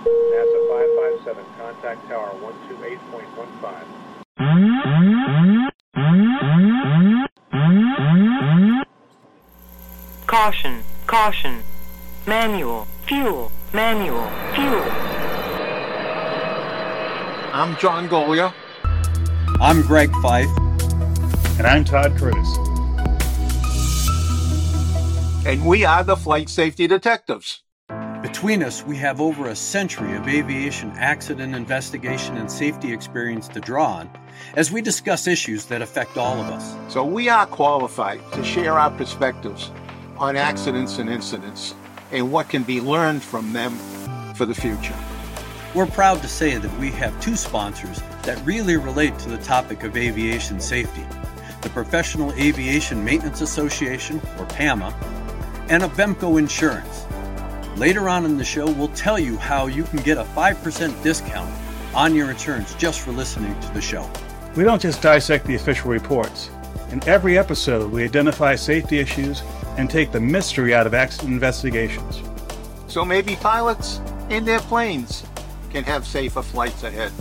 NASA 557, contact tower 128.15. Caution, caution. Manual, fuel, manual, fuel. I'm John Goglia. I'm Greg Feith. And I'm Todd Curtis. And we are the Flight Safety Detectives. Between us, we have over a century of aviation accident investigation and safety experience to draw on as we discuss issues that affect all of us. So we are qualified to share our perspectives on accidents and incidents and what can be learned from them for the future. We're proud to say that we have two sponsors that really relate to the topic of aviation safety the Professional Aviation Maintenance Association, or PAMA, and Avemco Insurance. Later on in the show, we'll tell you how you can get a 5% discount on your insurance just for listening to the show. We don't just dissect the official reports. In every episode, we identify safety issues and take the mystery out of accident investigations. So maybe pilots in their planes can have safer flights ahead.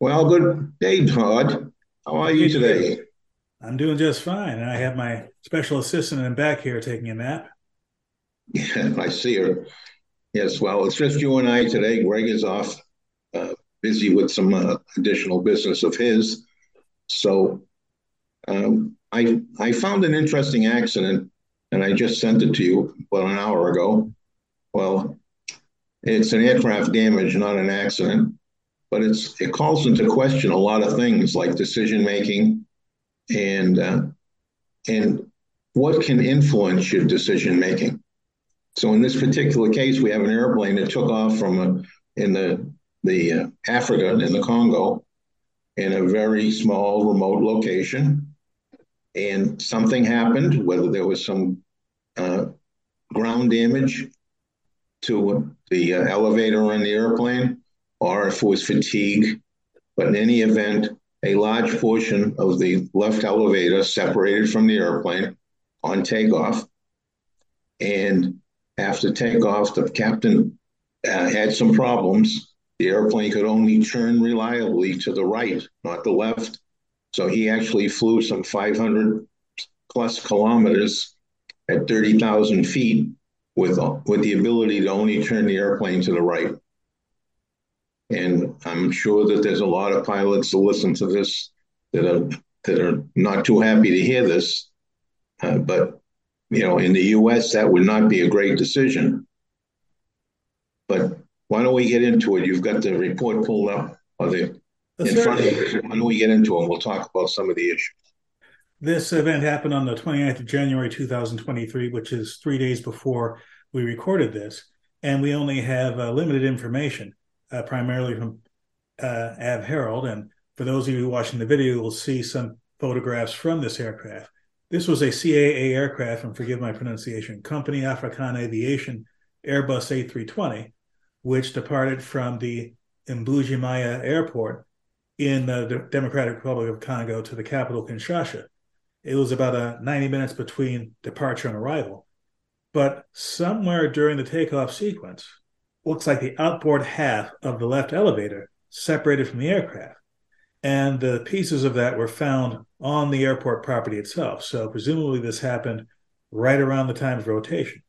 Well, good day, Todd. How are you today? I'm doing just fine. And I have my special assistant in back here taking a nap. Yeah, I see her. Yes, well, it's just you and I today. Greg is off, uh, busy with some uh, additional business of his. So um, I I found an interesting accident, and I just sent it to you about an hour ago. Well, it's an aircraft damage, not an accident but it's it calls into question a lot of things like decision making and uh, and what can influence your decision making. So in this particular case, we have an airplane that took off from a, in the the uh, Africa in the Congo in a very small remote location, and something happened. Whether there was some uh, ground damage to the uh, elevator on the airplane, or if it was fatigue. But in any event, a large portion of the left elevator separated from the airplane on takeoff. And after takeoff, the captain uh, had some problems. The airplane could only turn reliably to the right, not the left. So he actually flew some 500 plus kilometers at 30,000 feet with, with the ability to only turn the airplane to the right. And I'm sure that there's a lot of pilots that listen to this that are that are not too happy to hear this. Uh, but you know, in the U.S., that would not be a great decision. But why don't we get into it? You've got the report pulled up, or the in front of you. Why don't we get into it? We'll talk about some of the issues. This event happened on the 29th of January 2023, which is three days before we recorded this, and we only have uh, limited information uh, primarily from uh, Av Herald. And for those of you watching the video, will see some photographs from this aircraft. This was a CAA aircraft, and forgive my pronunciation, Company Africaine Aviation Airbus A320, which departed from the Mbuji-Mayi airport in the Democratic Republic of Congo to the capital, Kinshasa. It was about a 90 minutes between departure and arrival. But somewhere during the takeoff sequence, looks like the outboard half of the left elevator separated from the aircraft. And the pieces of that were found on the airport property itself. So presumably this happened right around the time of rotation.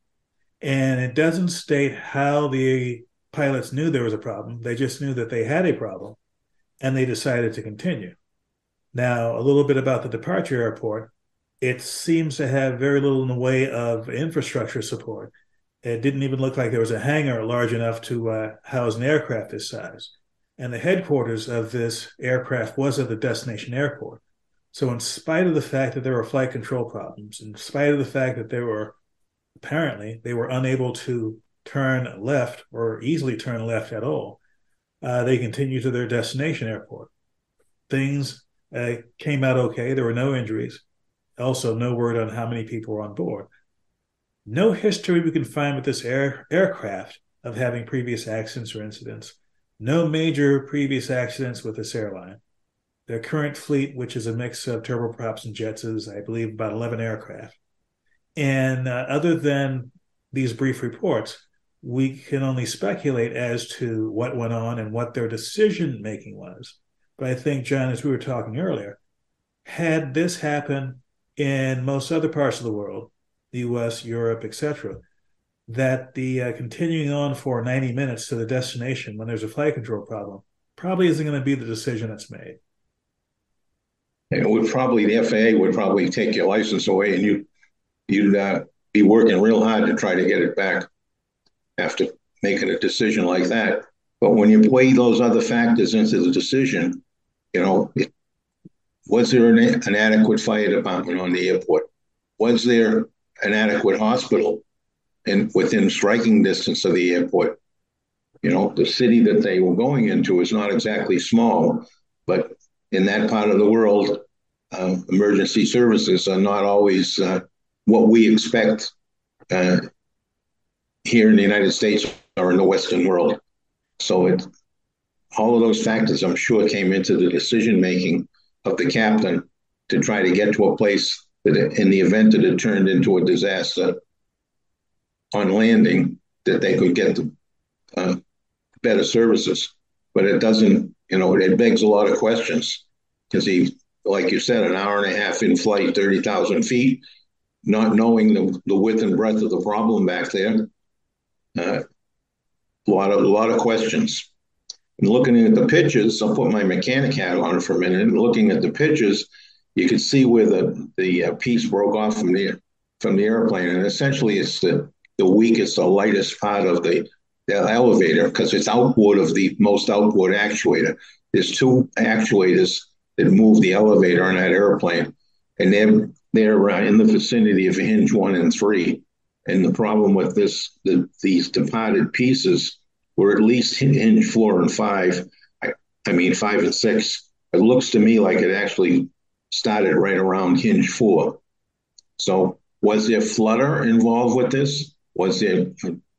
And it doesn't state how the pilots knew there was a problem. They just knew that they had a problem and they decided to continue. Now, a little bit about the departure airport. It seems to have very little in the way of infrastructure support. It didn't even look like there was a hangar large enough to uh, house an aircraft this size. And the headquarters of this aircraft was at the destination airport. So, in spite of the fact that there were flight control problems, in spite of the fact that they were apparently they were unable to turn left or easily turn left at all, uh, they continued to their destination airport. Things uh, came out okay. There were no injuries. Also, no word on how many people were on board no history we can find with this air, aircraft of having previous accidents or incidents. No major previous accidents with this airline. Their current fleet, which is a mix of turboprops and jets, is, I believe, about 11 aircraft. And uh, other than these brief reports, we can only speculate as to what went on and what their decision making was. But I think, John, as we were talking earlier, had this happened in most other parts of the world, the US, Europe, etc., that the uh, continuing on for 90 minutes to the destination when there's a flight control problem probably isn't going to be the decision that's made. It would probably the FAA would probably take your license away, and you you'd uh, be working real hard to try to get it back after making a decision like that. But when you weigh those other factors into the decision, you know, was there an, an adequate fire department on the airport? Was there an adequate hospital in within striking distance of the airport? You know, the city that they were going into is not exactly small, but in that part of the world, uh, emergency services are not always uh, what we expect uh, here in the United States or in the Western world. So it, all of those factors, I'm sure, came into the decision making of the captain to try to get to a place that, in the event that it turned into a disaster on landing, that they could get the uh, better services. But it doesn't, you know, it begs a lot of questions because he, like you said, an hour and a half in flight, 30,000 feet, not knowing the, the width and breadth of the problem back there. Uh, a lot of a lot of questions. And looking at the pitches, I'll put my mechanic hat on for a minute. And looking at the pitches, you can see where the the uh, piece broke off from the from the airplane, and essentially it's the the weakest, the lightest part of the the elevator because it's outboard of the most outboard actuator. There's two actuators that move the elevator on that airplane, and they're they're uh, in the vicinity of hinge one and three. And the problem with this, the, these departed pieces were at least hinge four and five. I, I mean, five and six. It looks to me like it actually started right around hinge four. So, was there flutter involved with this? Was there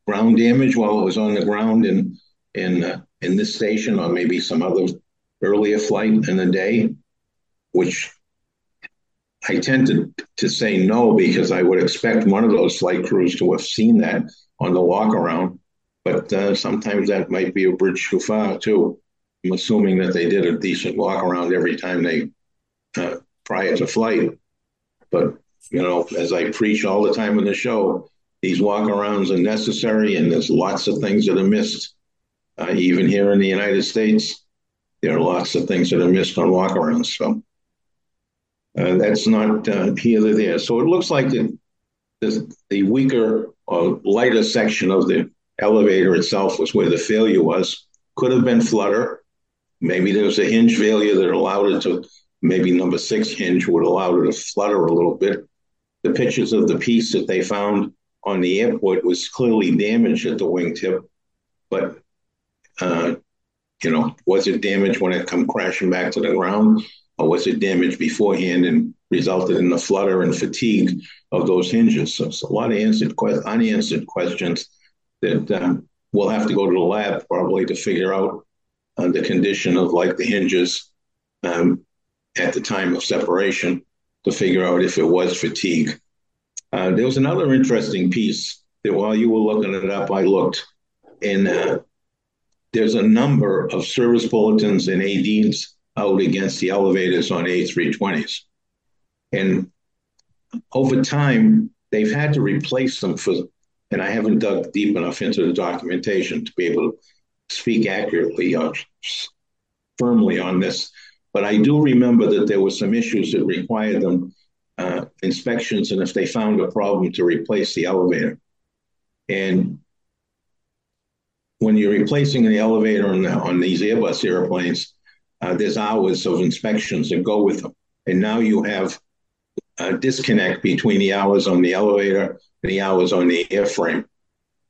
ground damage while it was on the ground in in uh, in this station, or maybe some other earlier flight in the day? Which I tend to, to say no because I would expect one of those flight crews to have seen that on the walk around. But uh, sometimes that might be a bridge too far, too. I'm assuming that they did a decent walk around every time they, uh, prior to flight. But, you know, as I preach all the time in the show, these walk arounds are necessary and there's lots of things that are missed. Uh, even here in the United States, there are lots of things that are missed on walk arounds. So, uh, that's not uh, here or there. So it looks like the, the, the weaker or lighter section of the elevator itself was where the failure was. Could have been flutter. Maybe there was a hinge failure that allowed it to, maybe number six hinge would allow it to flutter a little bit. The pictures of the piece that they found on the airport was clearly damaged at the wingtip, but uh, you know, was it damaged when it come crashing back to the ground? or was it damaged beforehand and resulted in the flutter and fatigue of those hinges? So it's a lot of answered, unanswered questions that um, we'll have to go to the lab probably to figure out uh, the condition of like the hinges um, at the time of separation to figure out if it was fatigue. Uh, there was another interesting piece that while you were looking it up, I looked, and uh, there's a number of service bulletins and ADs out against the elevators on A320s. And over time, they've had to replace them for, and I haven't dug deep enough into the documentation to be able to speak accurately or firmly on this. But I do remember that there were some issues that required them uh, inspections and if they found a problem to replace the elevator. And when you're replacing the elevator on, the, on these Airbus airplanes, uh, there's hours of inspections that go with them. And now you have a disconnect between the hours on the elevator and the hours on the airframe.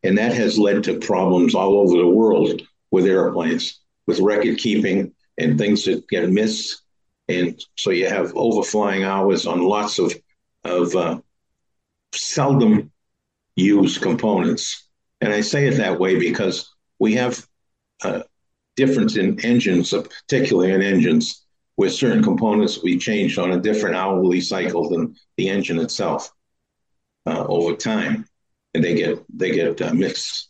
And that has led to problems all over the world with airplanes, with record keeping and things that get missed. And so you have overflying hours on lots of, of uh, seldom used components. And I say it that way because we have uh, difference in engines, particularly in engines, where certain components we changed on a different hourly cycle than the engine itself. uh, over time, and they get they get uh, mixed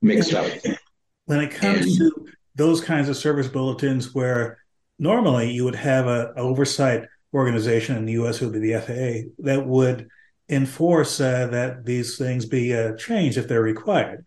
mixed up. When it comes and, to those kinds of service bulletins, where normally you would have a, a oversight organization in the U.S. would be the FAA that would enforce uh, that these things be uh, changed if they're required.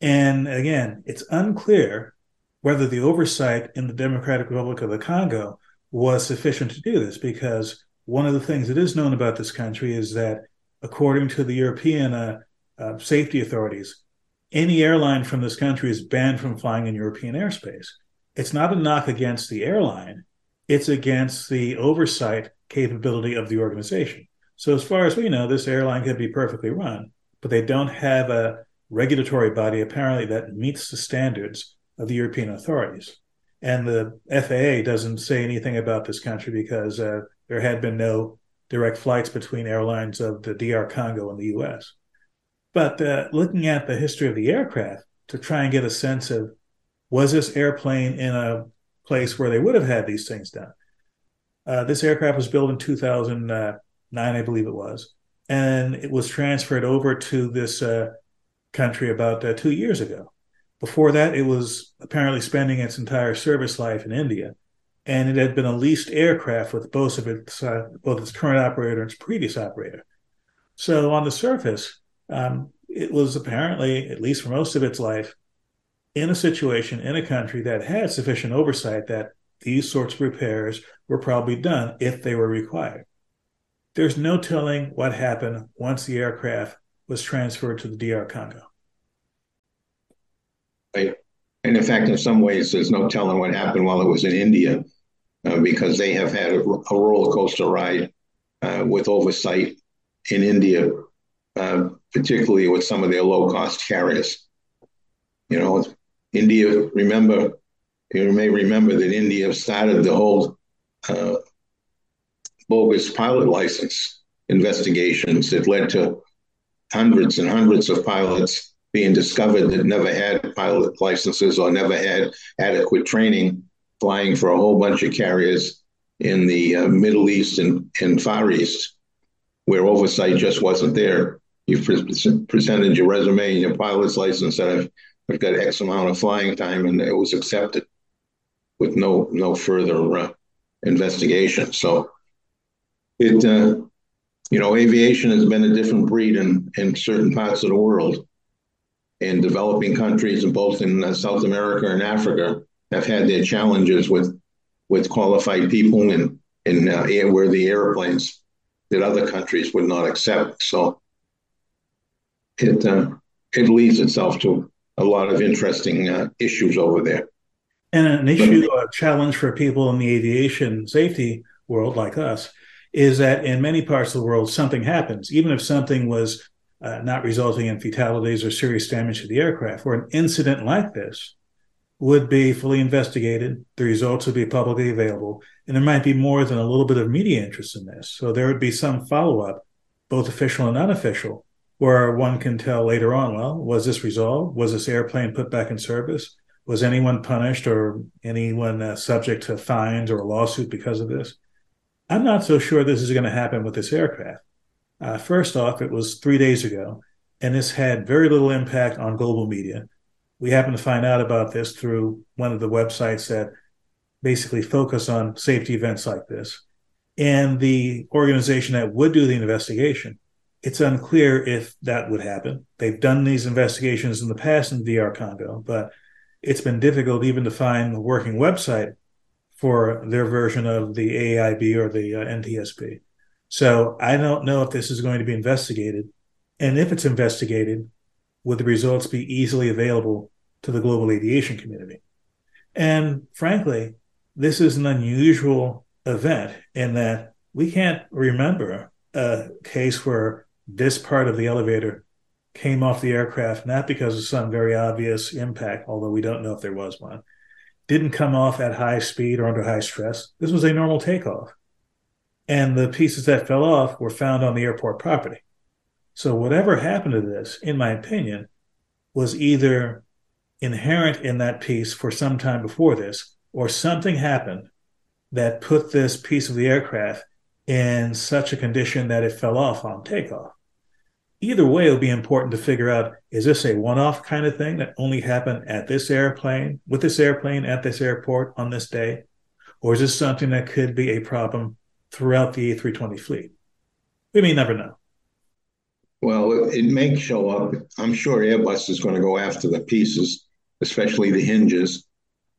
And again, it's unclear whether the oversight in the Democratic Republic of the Congo was sufficient to do this, because one of the things that is known about this country is that, according to the European uh, uh safety authorities, any airline from this country is banned from flying in European airspace. It's not a knock against the airline, it's against the oversight capability of the organization. So, as far as we know, this airline could be perfectly run, but they don't have a regulatory body apparently that meets the standards of the European authorities. And the FAA doesn't say anything about this country because uh, there had been no direct flights between airlines of the DR Congo and the US. But uh, looking at the history of the aircraft to try and get a sense of was this airplane in a place where they would have had these things done? Uh, this aircraft was built in 2009, I believe it was, and it was transferred over to this uh, country about uh, two years ago. Before that, it was apparently spending its entire service life in India, and it had been a leased aircraft with both of its uh, both its current operator and its previous operator. So on the surface, um, it was apparently, at least for most of its life, in a situation in a country that had sufficient oversight that these sorts of repairs were probably done if they were required. There's no telling what happened once the aircraft was transferred to the DR Congo. And in fact, in some ways, there's no telling what happened while it was in India uh, because they have had a, a roller coaster ride uh, with oversight in India uh, particularly with some of their low cost carriers. You know, India, remember, you may remember that India started the whole uh, bogus pilot license investigations. That led to hundreds and hundreds of pilots being discovered that never had pilot licenses or never had adequate training flying for a whole bunch of carriers in the uh, Middle East and, and Far East, where oversight just wasn't there. You pre- presented your resume and your pilot's license and I've, I've got X amount of flying time, and it was accepted with no no further uh, investigation. So it uh, you know aviation has been a different breed in in certain parts of the world. In developing countries, both in uh, South America and Africa, have had their challenges with with qualified people and in uh, airworthy airplanes that other countries would not accept. So it uh, it leads itself to a lot of interesting uh, issues over there. And an issue, a challenge for people in the aviation safety world like us, is that in many parts of the world, something happens, even if something was uh, not resulting in fatalities or serious damage to the aircraft, or an incident like this would be fully investigated. The results would be publicly available, and there might be more than a little bit of media interest in this. So there would be some follow up, both official and unofficial, where one can tell later on, well, was this resolved? Was this airplane put back in service? Was anyone punished or anyone uh, subject to fines or a lawsuit because of this? I'm not so sure this is going to happen with this aircraft. Uh, first off, it was three days ago, and this had very little impact on global media. We happened to find out about this through one of the websites that basically focus on safety events like this. And the organization that would do the investigation it's unclear if that would happen. They've done these investigations in the past in DR Congo, but it's been difficult even to find a working website for their version of the AIB or the uh, NTSB. So I don't know if this is going to be investigated. And if it's investigated, would the results be easily available to the global aviation community? And frankly, this is an unusual event in that we can't remember a case where this part of the elevator came off the aircraft not because of some very obvious impact, although we don't know if there was one. Didn't come off at high speed or under high stress. This was a normal takeoff. And the pieces that fell off were found on the airport property. So, whatever happened to this, in my opinion, was either inherent in that piece for some time before this, or something happened that put this piece of the aircraft in such a condition that it fell off on takeoff. Either way, it'll be important to figure out is this a one off kind of thing that only happened at this airplane, with this airplane at this airport on this day? Or is this something that could be a problem throughout the A320 fleet? We may never know. Well, it may show up. I'm sure Airbus is going to go after the pieces, especially the hinges,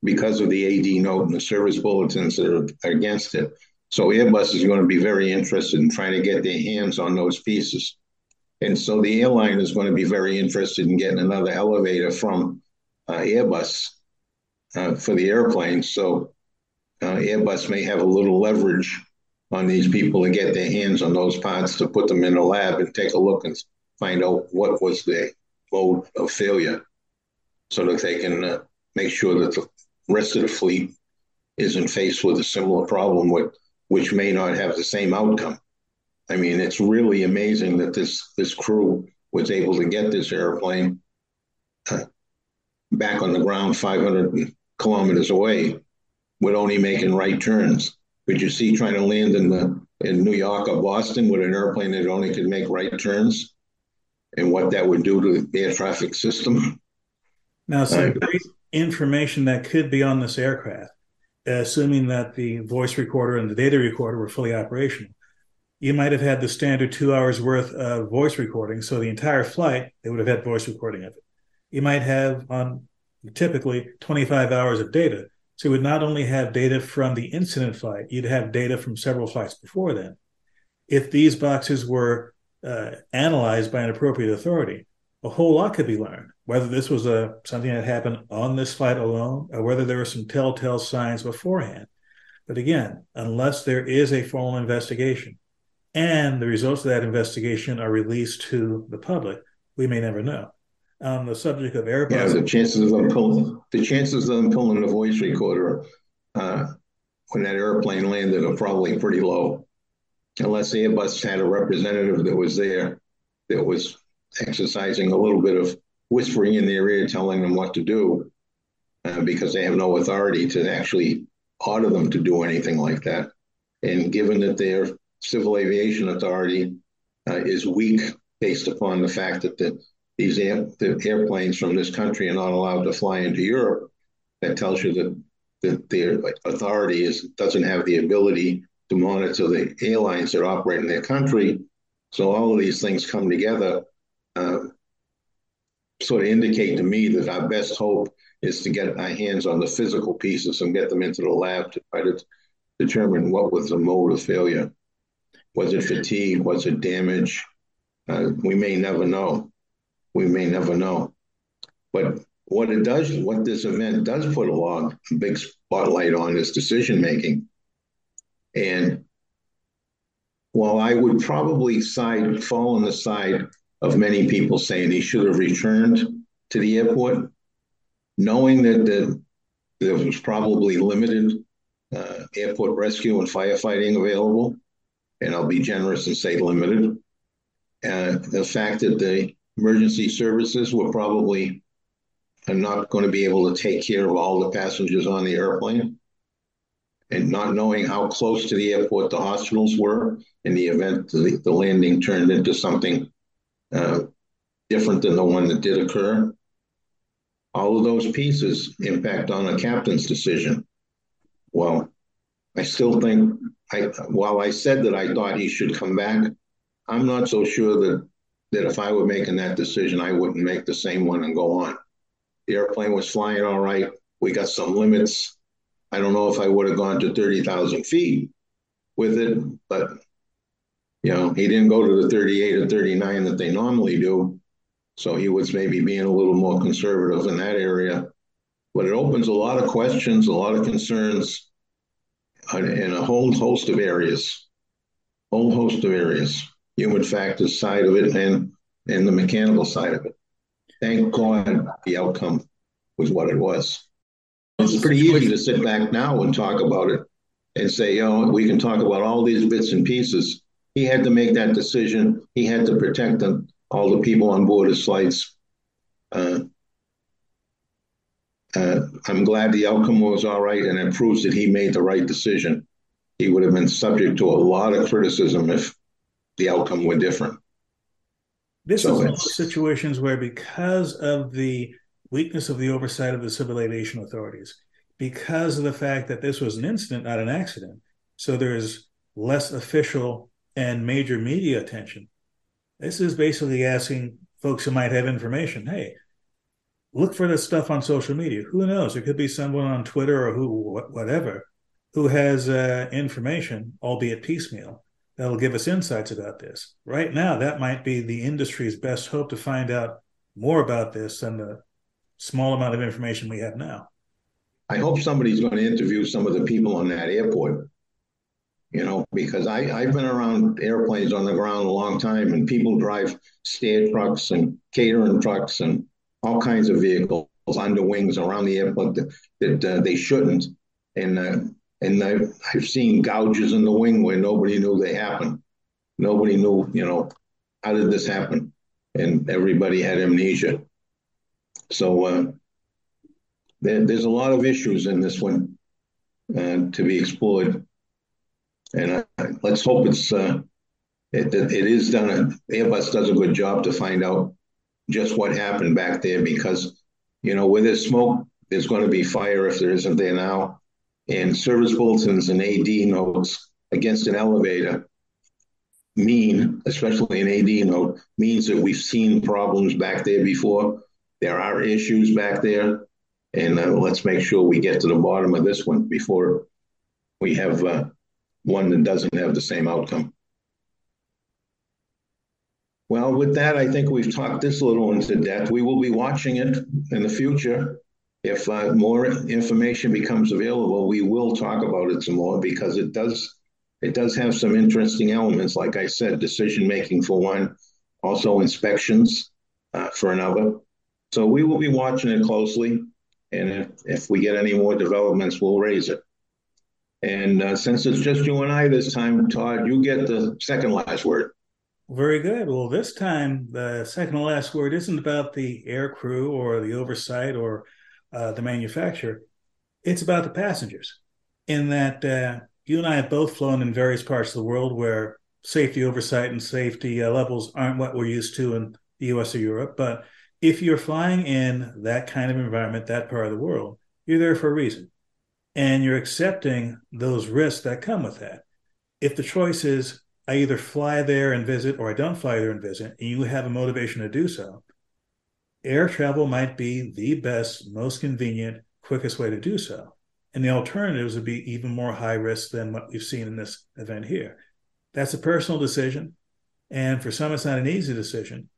because of the AD note and the service bulletins that are against it. So Airbus is going to be very interested in trying to get their hands on those pieces. And so the airline is going to be very interested in getting another elevator from uh, Airbus uh, for the airplane. So uh, Airbus may have a little leverage on these people to get their hands on those parts to put them in a lab and take a look and find out what was the mode of failure so that they can uh, make sure that the rest of the fleet isn't faced with a similar problem with, which may not have the same outcome. I mean, it's really amazing that this this crew was able to get this airplane uh, back on the ground 500 kilometers away with only making right turns. Could you see trying to land in the in New York or Boston with an airplane that only could make right turns, and what that would do to the air traffic system? Now, some uh, great information that could be on this aircraft, assuming that the voice recorder and the data recorder were fully operational you might have had the standard two hours worth of voice recording. So the entire flight, they would have had voice recording of it. You might have on typically 25 hours of data. So you would not only have data from the incident flight, you'd have data from several flights before then. If these boxes were uh, analyzed by an appropriate authority, a whole lot could be learned. Whether this was a something that happened on this flight alone, or whether there were some telltale signs beforehand. But again, unless there is a formal investigation, and the results of that investigation are released to the public, we may never know. On the subject of Airbus, yeah, the chances of them pulling the chances of them pulling a voice recorder uh, when that airplane landed are probably pretty low, unless Airbus had a representative that was there that was exercising a little bit of whispering in their ear, telling them what to do, uh, because they have no authority to actually order them to do anything like that. And given that they're Civil Aviation Authority uh, is weak based upon the fact that the, these air, the airplanes from this country are not allowed to fly into Europe. That tells you that, that their authority is doesn't have the ability to monitor the airlines that operate in their country. So all of these things come together, uh, sort of indicate to me that our best hope is to get our hands on the physical pieces and get them into the lab to try to determine what was the mode of failure. Was it fatigue? Was it damage? Uh, we may never know. We may never know. But what it does, what this event does put a long, big spotlight on is decision making. And while I would probably side fall on the side of many people saying he should have returned to the airport, knowing that the, there was probably limited uh, airport rescue and firefighting available, and I'll be generous and say limited. And the fact that the emergency services were probably not going to be able to take care of all the passengers on the airplane, and not knowing how close to the airport the hospitals were in the event the, the landing turned into something uh, different than the one that did occur. All of those pieces impact on a captain's decision. Well, I still think I, while I said that I thought he should come back, I'm not so sure that that if I were making that decision, I wouldn't make the same one and go on. The airplane was flying all right. We got some limits. I don't know if I would have gone to 30,000 feet with it, but you know, he didn't go to the 38 or 39 that they normally do. So he was maybe being a little more conservative in that area. But it opens a lot of questions, a lot of concerns in a whole host of areas, whole host of areas, human factors side of it and and the mechanical side of it. Thank God the outcome was what it was. It's pretty easy to sit back now and talk about it and say, oh, we can talk about all these bits and pieces. He had to make that decision. He had to protect them, all the people on board his flights. Uh, uh, I'm glad the outcome was all right, and it proves that he made the right decision. He would have been subject to a lot of criticism if the outcome were different. This So is one of situations where, because of the weakness of the oversight of the civil aviation authorities, because of the fact that this was an incident, not an accident, so there's less official and major media attention. This is basically asking folks who might have information, hey, look for this stuff on social media. Who knows? It could be someone on Twitter or who, whatever, who has uh, information, albeit piecemeal, that'll give us insights about this. Right now, that might be the industry's best hope to find out more about this than the small amount of information we have now. I hope somebody's going to interview some of the people on that airport. You know, because I, I've been around airplanes on the ground a long time and people drive stair trucks and catering trucks and all kinds of vehicles under wings around the airport that, that uh, they shouldn't. And uh, and I've, I've seen gouges in the wing where nobody knew they happened. Nobody knew, you know, how did this happen? And everybody had amnesia. So uh, there, there's a lot of issues in this one uh, to be explored. And uh, let's hope it's uh, it, it is done. Airbus does a good job to find out just what happened back there because you know where there's smoke, there's going to be fire if there isn't there now. And service bulletins and AD notes against an elevator mean, especially an AD note, means that we've seen problems back there before. There are issues back there, and uh, let's make sure we get to the bottom of this one before we have uh, one that doesn't have the same outcome. Well, with that, I think we've talked this little into death. We will be watching it in the future. If uh, more information becomes available, we will talk about it some more because it does it does have some interesting elements. Like I said, decision making for one, also inspections uh, for another. So we will be watching it closely, and if, if we get any more developments, we'll raise it. And uh, since it's just you and I this time, Todd, you get the second last word. Very good. Well, this time, the second to last word isn't about the air crew or the oversight or uh, the manufacturer. It's about the passengers, in that uh, you and I have both flown in various parts of the world where safety oversight and safety uh, levels aren't what we're used to in the US or Europe. But if you're flying in that kind of environment, that part of the world, you're there for a reason. And you're accepting those risks that come with that. If the choice is, I either fly there and visit or I don't fly there and visit, and you have a motivation to do so, air travel might be the best, most convenient, quickest way to do so. And the alternatives would be even more high risk than what we've seen in this event here. That's a personal decision. And for some, it's not an easy decision.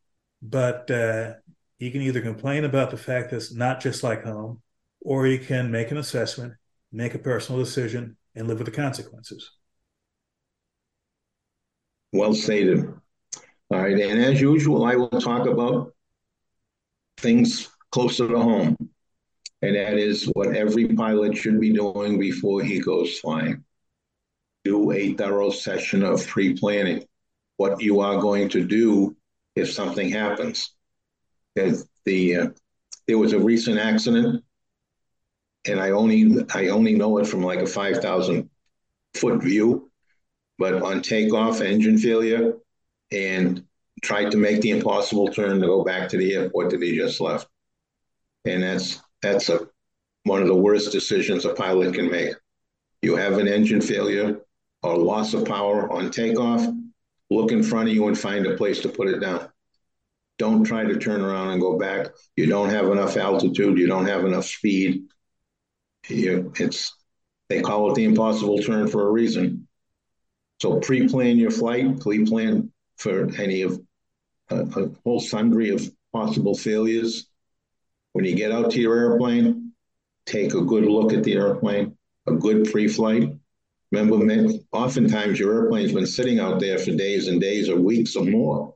But uh, you can either complain about the fact that it's not just like home, or you can make an assessment, make a personal decision, and live with the consequences. Well stated. All right, and as usual, I will talk about things closer to home, and that is what every pilot should be doing before he goes flying. Do a thorough session of pre-planning. What you are going to do if something happens. The, the uh, there was a recent accident, and I only I only know it from like a five thousand foot view but on takeoff, engine failure, and tried to make the impossible turn to go back to the airport that he just left. And that's that's a one of the worst decisions a pilot can make. You have an engine failure or loss of power on takeoff, look in front of you and find a place to put it down. Don't try to turn around and go back. You don't have enough altitude, you don't have enough speed. You, it's they call it the impossible turn for a reason. So pre-plan your flight, pre-plan for any of a, a, whole sundry of possible failures. When you get out to your airplane, take a good look at the airplane, a good pre-flight. Remember, oftentimes your airplane's been sitting out there for days and days or weeks or more.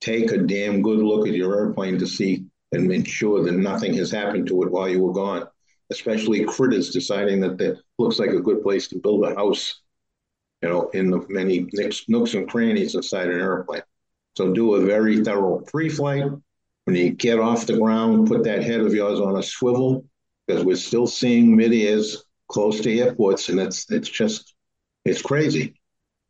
Take a damn good look at your airplane to see and ensure that nothing has happened to it while you were gone, especially critters deciding that that looks like a good place to build a house you know, in the many nooks and crannies inside an airplane. So do a very thorough pre-flight. When you get off the ground, put that head of yours on a swivel because we're still seeing mid-airs close to airports, and it's it's just it's crazy.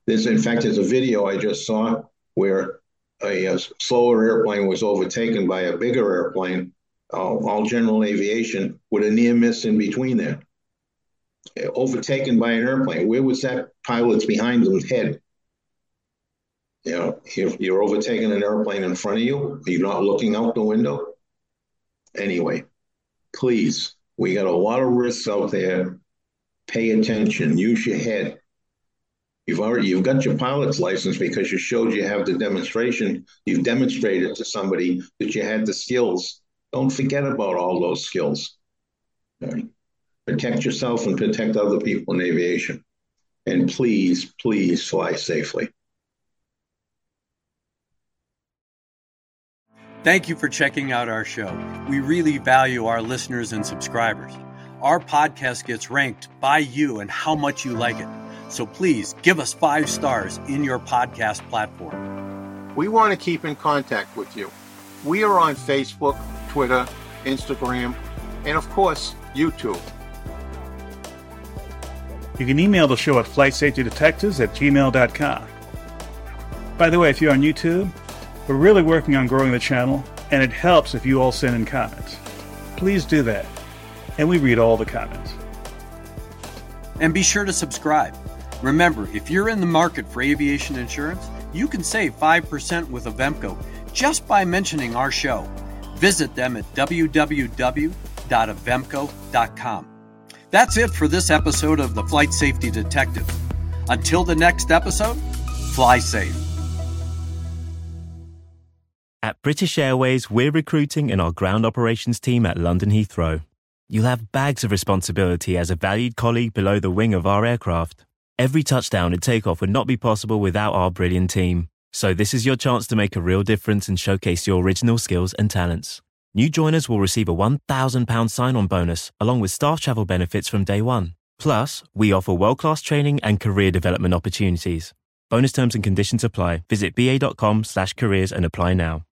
There's in fact there's a video I just saw where a, a slower airplane was overtaken by a bigger airplane, all, all general aviation, with a near miss in between there. Overtaken by an airplane. Where was that pilot's behind them head? You know, you're, you're overtaking an airplane in front of you. you're you not looking out the window? Anyway, please, we got a lot of risks out there. Pay attention. Use your head. You've already you've got your pilot's license because you showed you have the demonstration. You've demonstrated to somebody that you had the skills. Don't forget about all those skills. Right? Protect yourself and protect other people in aviation. And please, please fly safely. Thank you for checking out our show. We really value our listeners and subscribers. Our podcast gets ranked by you and how much you like it. So please give us five stars in your podcast platform. We want to keep in contact with you. We are on Facebook, Twitter, Instagram, and of course, YouTube. You can email the show at flightsafetydetectives at gmail.com. By the way, if you're on YouTube, we're really working on growing the channel, and it helps if you all send in comments. Please do that, and we read all the comments. And be sure to subscribe. Remember, if you're in the market for aviation insurance, you can save 5% with Avemco just by mentioning our show. Visit them at www.avemco.com. That's it for this episode of the Flight Safety Detective. Until the next episode, fly safe. At British Airways, we're recruiting in our ground operations team at London Heathrow. You'll have bags of responsibility as a valued colleague below the wing of our aircraft. Every touchdown and takeoff would not be possible without our brilliant team. So this is your chance to make a real difference and showcase your original skills and talents. New joiners will receive a £1,000 sign-on bonus along with staff travel benefits from day one. Plus, we offer world-class training and career development opportunities. Bonus terms and conditions apply. Visit ba.com slash careers and apply now.